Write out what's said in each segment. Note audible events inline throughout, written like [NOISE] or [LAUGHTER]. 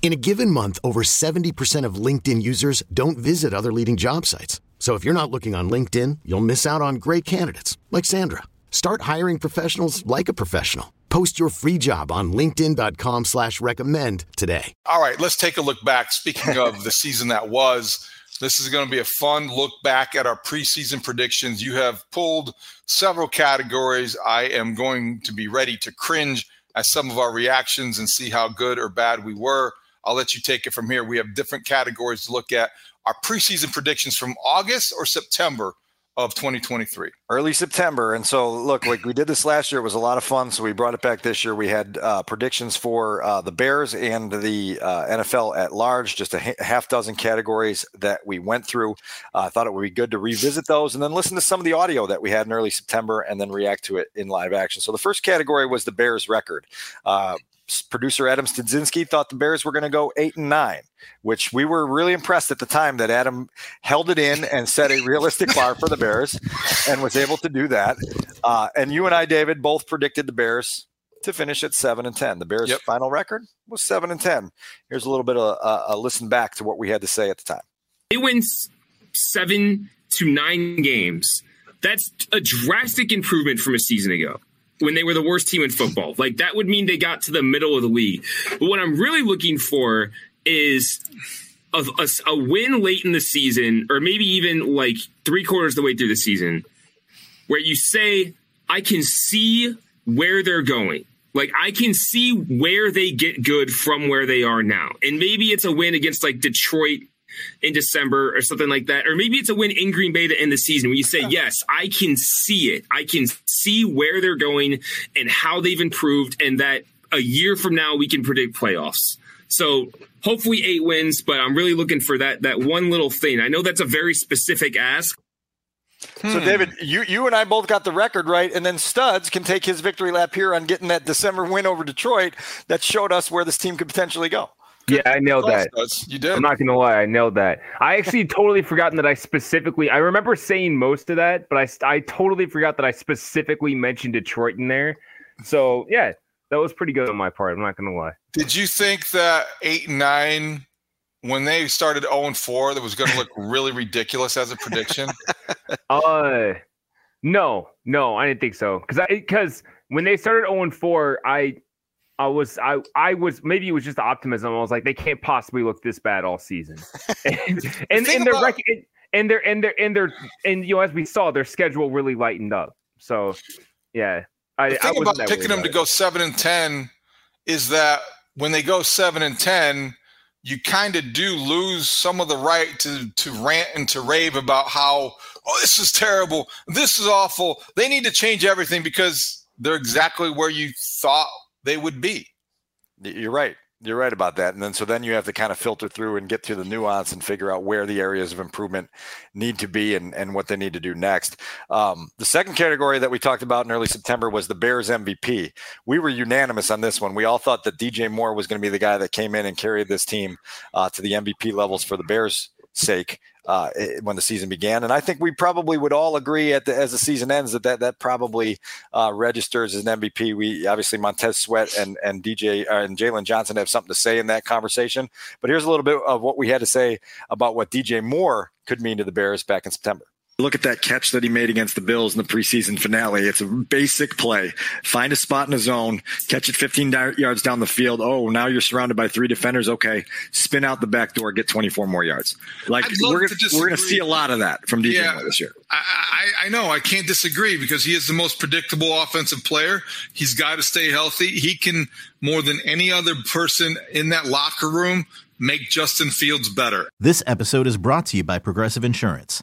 In a given month, over 70% of LinkedIn users don't visit other leading job sites. So if you're not looking on LinkedIn, you'll miss out on great candidates like Sandra. Start hiring professionals like a professional. Post your free job on LinkedIn.com slash recommend today. All right, let's take a look back. Speaking of the [LAUGHS] season that was, this is going to be a fun look back at our preseason predictions. You have pulled several categories. I am going to be ready to cringe at some of our reactions and see how good or bad we were. I'll let you take it from here. We have different categories to look at. Our preseason predictions from August or September of 2023 early september and so look like we did this last year it was a lot of fun so we brought it back this year. We had uh, predictions for uh, the bears and the uh, nfl at large just a ha- half dozen categories that we went through. Uh, i thought it would be good to revisit those and then listen to some of the audio that we had in early september and then react to it in live action. So the first category was the bears record. Uh, producer Adam Studzinski thought the Bears were going to go eight and nine, which we were really impressed at the time that Adam held it in and set a realistic bar for the Bears and was able to do that. Uh, and you and I, David, both predicted the Bears to finish at seven and ten. The Bears' yep. final record was seven and ten. Here's a little bit of a, a listen back to what we had to say at the time. They win seven to nine games. That's a drastic improvement from a season ago when they were the worst team in football. Like that would mean they got to the middle of the league. But what I'm really looking for is a, a, a, win late in the season, or maybe even like three quarters of the way through the season, where you say, I can see where they're going. Like I can see where they get good from where they are now. And maybe it's a win against like Detroit in December or something like that. Or maybe it's a win in Green Bay to end the season where you say, yes, I can see it. I can see where they're going and how they've improved, and that a year from now we can predict playoffs. So hopefully eight wins, but I'm really looking for that that one little thing. I know that's a very specific ask. So, hmm. David, you you and I both got the record right, and then Studs can take his victory lap here on getting that December win over Detroit that showed us where this team could potentially go. Yeah, I nailed that. You did. I'm not gonna lie, I nailed that. I actually totally forgotten that I specifically. I remember saying most of that, but I I totally forgot that I specifically mentioned Detroit in there. So yeah, that was pretty good on my part. I'm not gonna lie. Did you think that eight and nine, when they started 0 and four, that was going to look [LAUGHS] really ridiculous as a prediction? [LAUGHS] uh, no, no, I didn't think so. Because I because when they started 0 and four, I I was I I was maybe it was just optimism. I was like, they can't possibly look this bad all season. [LAUGHS] [LAUGHS] and and, the and their about- and their and their and their and you know as we saw, their schedule really lightened up. So yeah, I, the thing I about picking them to go seven and ten is that when they go seven and ten, you kind of do lose some of the right to to rant and to rave about how oh this is terrible, this is awful. They need to change everything because they're exactly where you thought they would be. You're right. You're right about that. And then so then you have to kind of filter through and get through the nuance and figure out where the areas of improvement need to be and, and what they need to do next. Um, the second category that we talked about in early September was the Bears MVP. We were unanimous on this one. We all thought that DJ Moore was going to be the guy that came in and carried this team uh, to the MVP levels for the Bears' sake uh, when the season began. And I think we probably would all agree at the, as the season ends that that, that probably uh, registers as an MVP. We obviously Montez Sweat and and DJ uh, and Jaylon Johnson have something to say in that conversation. But here's a little bit of what we had to say about what DJ Moore could mean to the Bears back in September. Look at that catch that he made against the Bills in the preseason finale. It's a basic play. Find a spot in a zone, catch it 15 yards down the field. Oh, now you're surrounded by three defenders. Okay, spin out the back door, get 24 more yards. Like we're gonna, we're going to see a lot of that from DJ yeah, this year. I, I, I know I can't disagree because he is the most predictable offensive player. He's got to stay healthy. He can more than any other person in that locker room make Justin Fields better. This episode is brought to you by Progressive Insurance.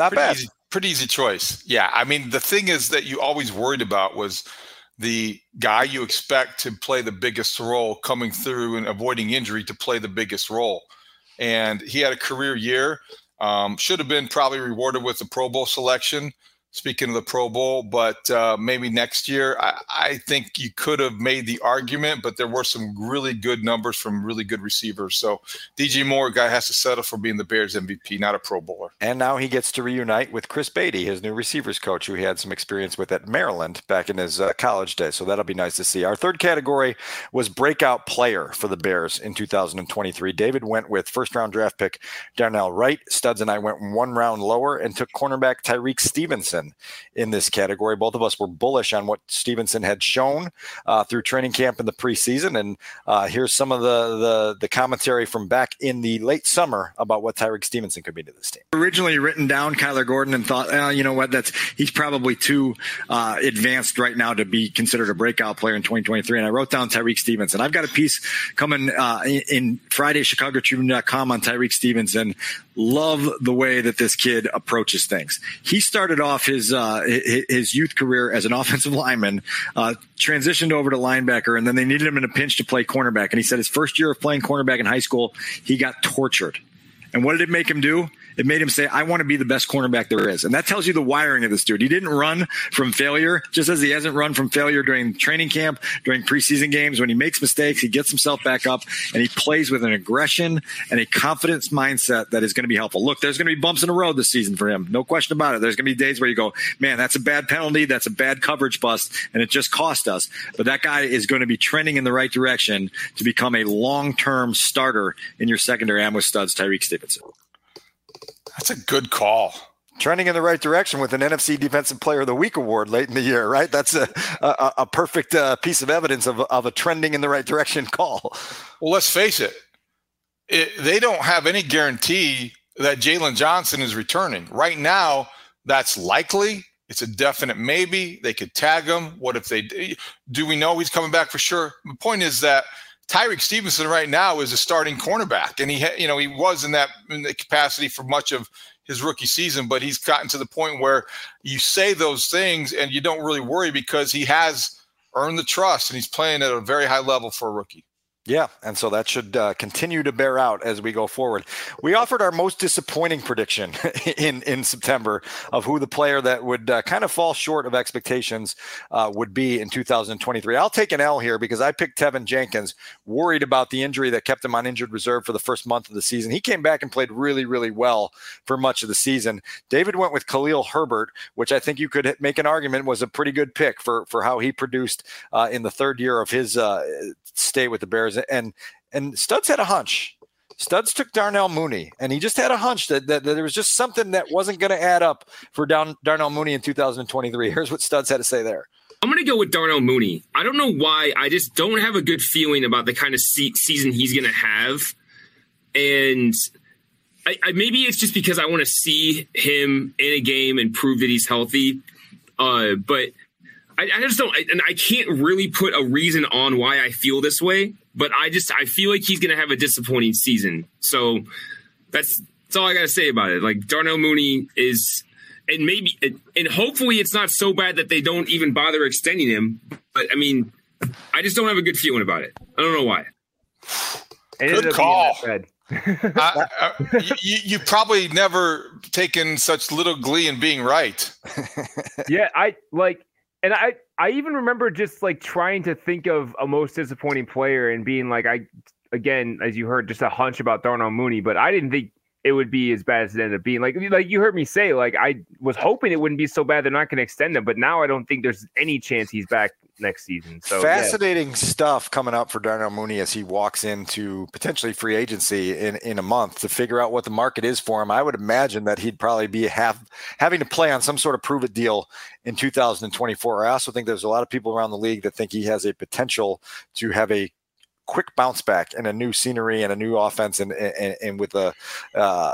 Not pretty bad. Easy, pretty easy choice. Yeah. I mean, the thing is that you always worried about was the guy you expect to play the biggest role coming through and avoiding injury to play the biggest role. And he had a career year. Um, should have been probably rewarded with a Pro Bowl selection speaking of the Pro Bowl, but uh, maybe next year. I, I, think you could have made the argument, but there were some really good numbers from really good receivers. So DJ Moore, guy has to settle for being the Bears MVP, not a Pro Bowler. And now he gets to reunite with Chris Beatty, his new receivers coach, who he had some experience with at Maryland back in his uh, college days. So that'll be nice to see. Our third category was breakout player for the Bears in 2023. David went with first round draft pick Darnell Wright. Studs and I went one round lower and took cornerback Tyrique Stevenson Stevenson in this category. Both of us were bullish on what Stevenson had shown uh, through training camp in the preseason, and uh, here's some of the, the, the commentary from back in the late summer about what Tyrique Stevenson could be to this team. Originally written down Kyler Gordon and thought, oh, you know what, that's he's probably too uh, advanced right now to be considered a breakout player in 2023. And I wrote down Tyrique Stevenson. I've got a piece coming uh, in, Friday, ChicagoTribune.com on Tyrique Stevenson. Love the way that this kid approaches things. He started off his uh, his youth career as an [LAUGHS] offensive lineman, uh, transitioned over to linebacker, and then they needed him in a pinch to play cornerback. And he said his first year of playing cornerback in high school, he got tortured. And what did it make him do? it made him say, I want to be the best cornerback there is. And that tells you the wiring of this dude. He didn't run from failure, just as he hasn't run from failure during training camp, during preseason games. When he makes mistakes, he gets himself back up and he plays with an aggression and a confidence mindset that is going to be helpful. Look, there's going to be bumps in the road this season for him. No question about it. There's going to be days where you go, man, that's a bad penalty. That's a bad coverage bust. And it just cost us. But that guy is going to be trending in the right direction to become a long term starter in your secondary. I'm with studs, Tyrique Stevenson. That's a good call. Trending in the right direction with an NFC Defensive Player of the Week award late in the year, right? That's a a, a perfect uh, piece of evidence of, of a trending in the right direction call. Well, let's face it, it they don't have any guarantee that Jaylon Johnson is returning. Right now, that's likely. It's a definite maybe. They could tag him. What if they do? We know he's coming back for sure. The point is that Tyrique Stevenson right now is a starting cornerback, and he, you know, he was in that in capacity for much of his rookie season, but he's gotten to the point where you say those things and you don't really worry because he has earned the trust and he's playing at a very high level for a rookie. Yeah, and so that should uh, continue to bear out as we go forward. We offered our most disappointing prediction [LAUGHS] in in September of who the player that would uh, kind of fall short of expectations uh, would be in 2023. I'll take an L here because I picked Teven Jenkins, worried about the injury that kept him on injured reserve for the first month of the season. He came back and played really, really well for much of the season. David went with Khalil Herbert, which I think you could make an argument was a pretty good pick for for how he produced uh, in the third year of his uh, stay with the Bears and and Studs had a hunch. Studs took Darnell Mooney, and he just had a hunch that, that, that there was just something that wasn't going to add up for Down, Darnell Mooney in 2023. [LAUGHS] Here's what Studs had to say there. I'm going to go with Darnell Mooney. I don't know why. I just don't have a good feeling about the kind of se- season he's going to have. And I, I, maybe it's just because I want to see him in a game and prove that he's healthy. Uh, but I, I just don't, and I can't really put a reason on why I feel this way. But I just I feel like he's going to have a disappointing season. So that's that's all I got to say about it. Like Darnell Mooney is, and maybe and hopefully it's not so bad that they don't even bother extending him. But I mean, I just don't have a good feeling about it. I don't know why. Good call. [LAUGHS] I, I, you, you probably never taken such little glee in being right. [LAUGHS] yeah, I like and I I even remember just like trying to think of a most disappointing player and being like I again as you heard just a hunch about Darnell Mooney, but I didn't think it would be as bad as it ended up being. Like like you heard me say, like I was hoping it wouldn't be so bad. They're not going to extend him, but now I don't think there's any chance he's back next season. So fascinating yeah. stuff coming up for Darnell Mooney as he walks into potentially free agency in in a month to figure out what the market is for him. I would imagine that he'd probably be have having to play on some sort of prove it deal in 2024. I also think there's a lot of people around the league that think he has a potential to have a quick bounce back and a new scenery and a new offense and and, and with a uh,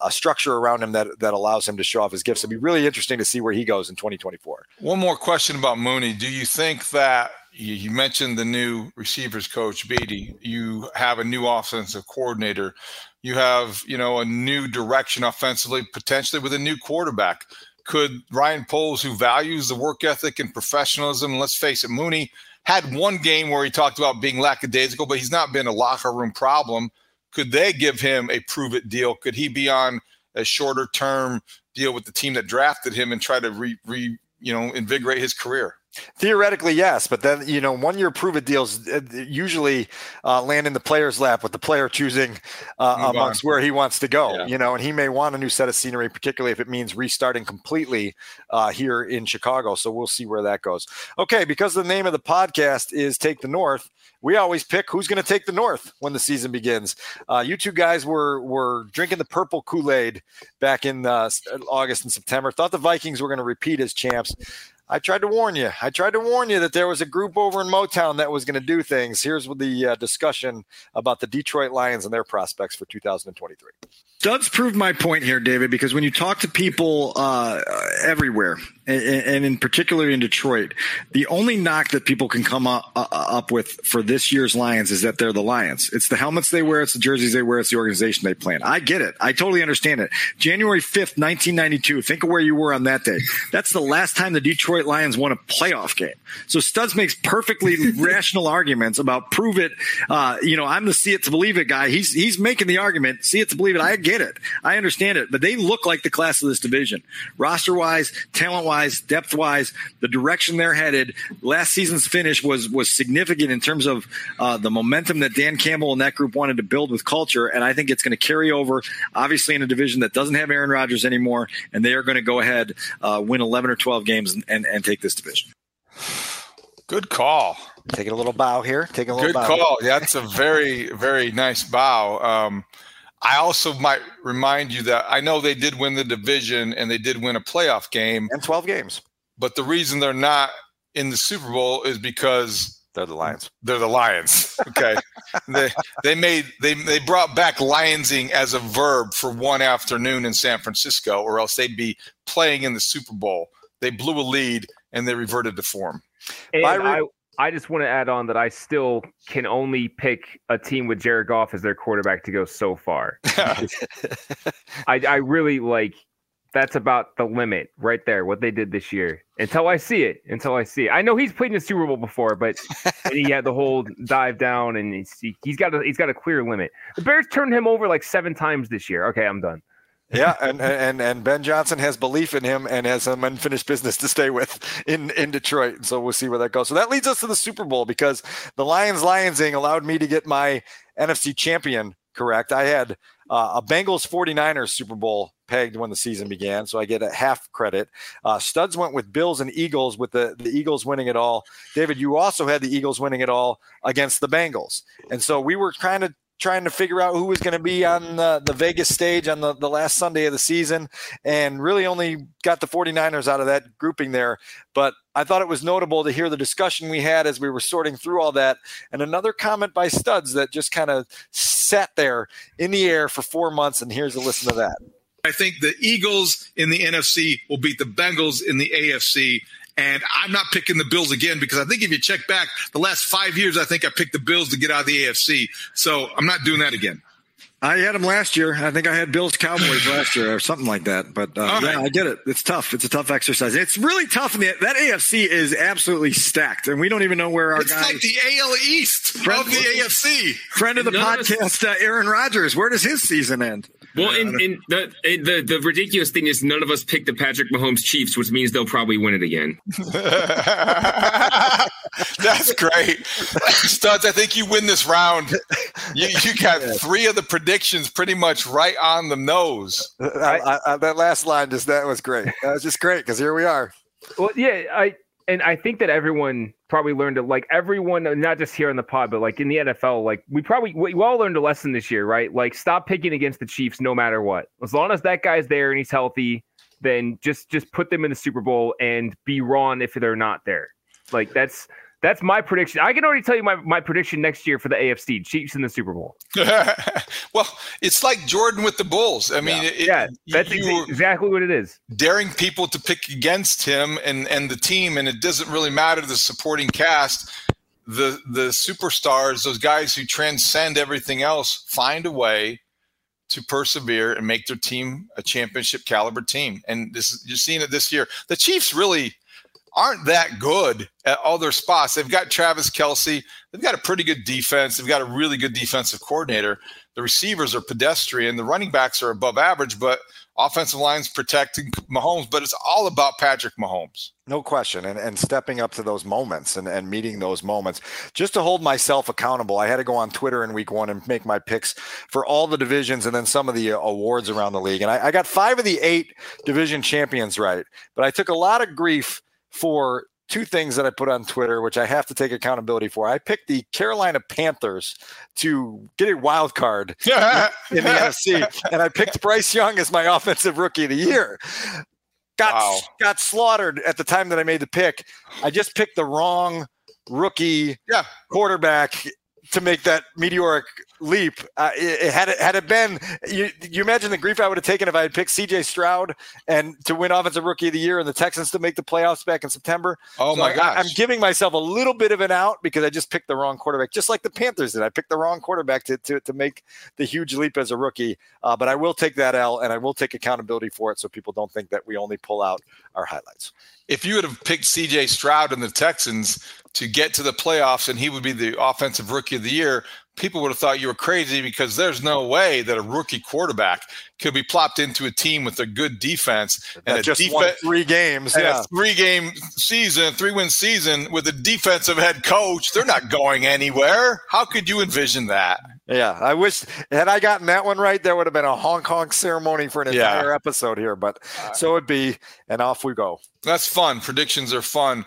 a structure around him that that allows him to show off his gifts. It'd be really interesting to see where he goes in 2024. One more question about Mooney. Do you think that you, mentioned the new receivers coach Beatty? You have a new offensive coordinator. You have you know a new direction offensively, potentially with a new quarterback. Could Ryan Poles, who values the work ethic and professionalism, let's face it, Mooney had one game where he talked about being lackadaisical, but he's not been a locker room problem. Could they give him a prove it deal? Could he be on a shorter term deal with the team that drafted him and try to re, re you know invigorate his career? Theoretically, yes, but then you know one year prove it deals uh, usually uh, land in the player's lap with the player choosing uh, amongst on. where he wants to go. Yeah. You know, and he may want a new set of scenery, particularly if it means restarting completely uh, here in Chicago. So we'll see where that goes. Okay, because the name of the podcast is Take the North, we always pick who's going to take the North when the season begins. Uh, you two guys were were drinking the purple Kool Aid back in uh, August and September. Thought the Vikings were going to repeat as champs. I tried to warn you. I tried to warn you that there was a group over in Motown that was going to do things. Here's the uh, discussion about the Detroit Lions and their prospects for 2023. Studs proved my point here, David, because when you talk to people uh, everywhere, and, and, in particular in Detroit, the only knock that people can come up, uh, up with for this year's Lions is that they're the Lions. It's the helmets they wear, it's the jerseys they wear, it's the organization they play in. I get it. I totally understand it. January 5th, 1992, think of where you were on that day. That's the last time the Detroit Lions won a playoff game. So Studs makes perfectly [LAUGHS] rational arguments about prove it. Uh, you know, I'm the see it to believe it guy. He's, he's making the argument, see it to believe it. I get it. I understand it, but they look like the class of this division, roster wise, talent wise, depth wise, the direction they're headed. Last season's finish was was significant in terms of uh, the momentum that Dan Campbell and that group wanted to build with culture, and I think it's going to carry over. Obviously, in a division that doesn't have Aaron Rodgers anymore, and they are going to go ahead, uh, win 11 or 12 games, and, and, and take this division. Good call. Taking a little bow here. Taking a little Good bow. call. Yeah, that's a very, very nice bow. Um, I also might remind you that I know they did win the division and they did win a playoff game and 12 games. But the reason they're not in the Super Bowl is because they're the Lions. They're the Lions. [LAUGHS] Okay. they they made they they brought back lionsing as a verb for one afternoon in San Francisco, or else they'd be playing in the Super Bowl. They blew a lead and they reverted to form. And I, I just want to add on that I still can only pick a team with Jared Goff as their quarterback to go so far. [LAUGHS] I, I really like that's about the limit right there. What they did this year. Until I see it. Until I see it. I know he's played in the Super Bowl before, but [LAUGHS] he had the whole dive down, and he's, he's got a, he's got a clear limit. The Bears turned him over like seven times this year. Okay, I'm done. Yeah, and, and and Ben Johnson has belief in him and has some unfinished business to stay with in in Detroit. So we'll see where that goes. So that leads us to the Super Bowl because the Lions Lionsing allowed me to get my NFC champion correct. I had uh, a Bengals 49ers Super Bowl pegged when the season began, so I get a half credit. Uh, Studs went with Bills and Eagles, with the, the Eagles winning it all. David, you also had the Eagles winning it all against the Bengals. And so we were kind of trying to figure out who was going to be on the, the Vegas stage on the, the last Sunday of the season and really only got the 49ers out of that grouping there. But I thought it was notable to hear the discussion we had as we were sorting through all that. And another comment by Studs that just kind of sat there in the air for four months. And here's a listen to that. I think the Eagles in the NFC will beat the Bengals in the AFC. And I'm not picking the Bills again because I think if you check back the last five years, I think I picked the Bills to get out of the AFC. So I'm not doing that again. I had them last year. I think I had Bills Cowboys [SIGHS] last year or something like that. But uh, All yeah, right. I get it. It's tough. It's a tough exercise. It's really tough. In the, that AFC is absolutely stacked, and we don't even know where our It's guys. like the AL East Friend- of the AFC. friend of the None of us- podcast, uh, Aaron Rodgers. Where does his season end? Well, and, and the, the the ridiculous thing is none of us picked the Patrick Mahomes Chiefs, which means they'll probably win it again. [LAUGHS] [LAUGHS] That's great. Studs, I think you win this round. You, you got three of the predictions pretty much right on the nose. I, I, I, that last line just that was great. That was just great because here we are. Well, yeah, I and I think that everyone probably learned it. Like everyone, not just here on the pod, but like in the NFL, like we probably we, all learned a lesson this year, right? Like stop picking against the Chiefs no matter what. As long as that guy's there and he's healthy, then just just put them in the Super Bowl and be wrong if they're not there. Like that's that's my prediction. I can already tell you my, my prediction next year for the AFC Chiefs in the Super Bowl. [LAUGHS] well, it's like Jordan with the Bulls. I mean, it, Yeah, that's exa- exactly what it is. daring people to pick against him and and the team, and it doesn't really matter the supporting cast. The the superstars, those guys who transcend everything else, find a way to persevere and make their team a championship caliber team. And this you're seeing it this year. The Chiefs really aren't that good at all their spots. They've got Travis Kelce. They've got a pretty good defense. They've got a really good defensive coordinator. The receivers are pedestrian. The running backs are above average, but offensive line's protecting Mahomes. But it's all about Patrick Mahomes. No question. And, and stepping up to those moments and, and meeting those moments. Just to hold myself accountable, I had to go on Twitter in week one and make my picks for all the divisions and then some of the uh, awards around the league. And I, I got five of the eight division champions right. But I took a lot of grief for two things that I put on Twitter, which I have to take accountability for. I picked the Carolina Panthers to get a wild card [LAUGHS] in the NFC, and I picked Bryce Young as my offensive rookie of the year. Got Wow. got slaughtered at the time that I made the pick. I just picked the wrong rookie Yeah. quarterback to make that meteoric leap. Uh, it, it- had it had it been you, you imagine the grief I would have taken if I had picked C.J. Stroud and to win offensive rookie of the year and the Texans to make the playoffs back in September. Oh So my I- gosh. I'm giving myself a little bit of an out because I just picked the wrong quarterback, just like the Panthers did. I picked the wrong quarterback to to, to make the huge leap as a rookie. Uh, but I will take that L and I will take accountability for it, so people don't think that we only pull out our highlights. if you would have picked CJ Stroud and the Texans to get to the playoffs and he would be the offensive rookie of the year, people would have thought you were crazy because there's no way that a rookie quarterback could be plopped into a team with a good defense and That a just defe- won three games. Yeah. a three game season, three win season with a defensive head coach. They're not going anywhere. How could you envision that? Yeah, I wish had I gotten that one right, there would have been a Hong Kong ceremony for an Yeah. entire episode here. But uh, so it'd be, and off we go. That's fun. Predictions are fun.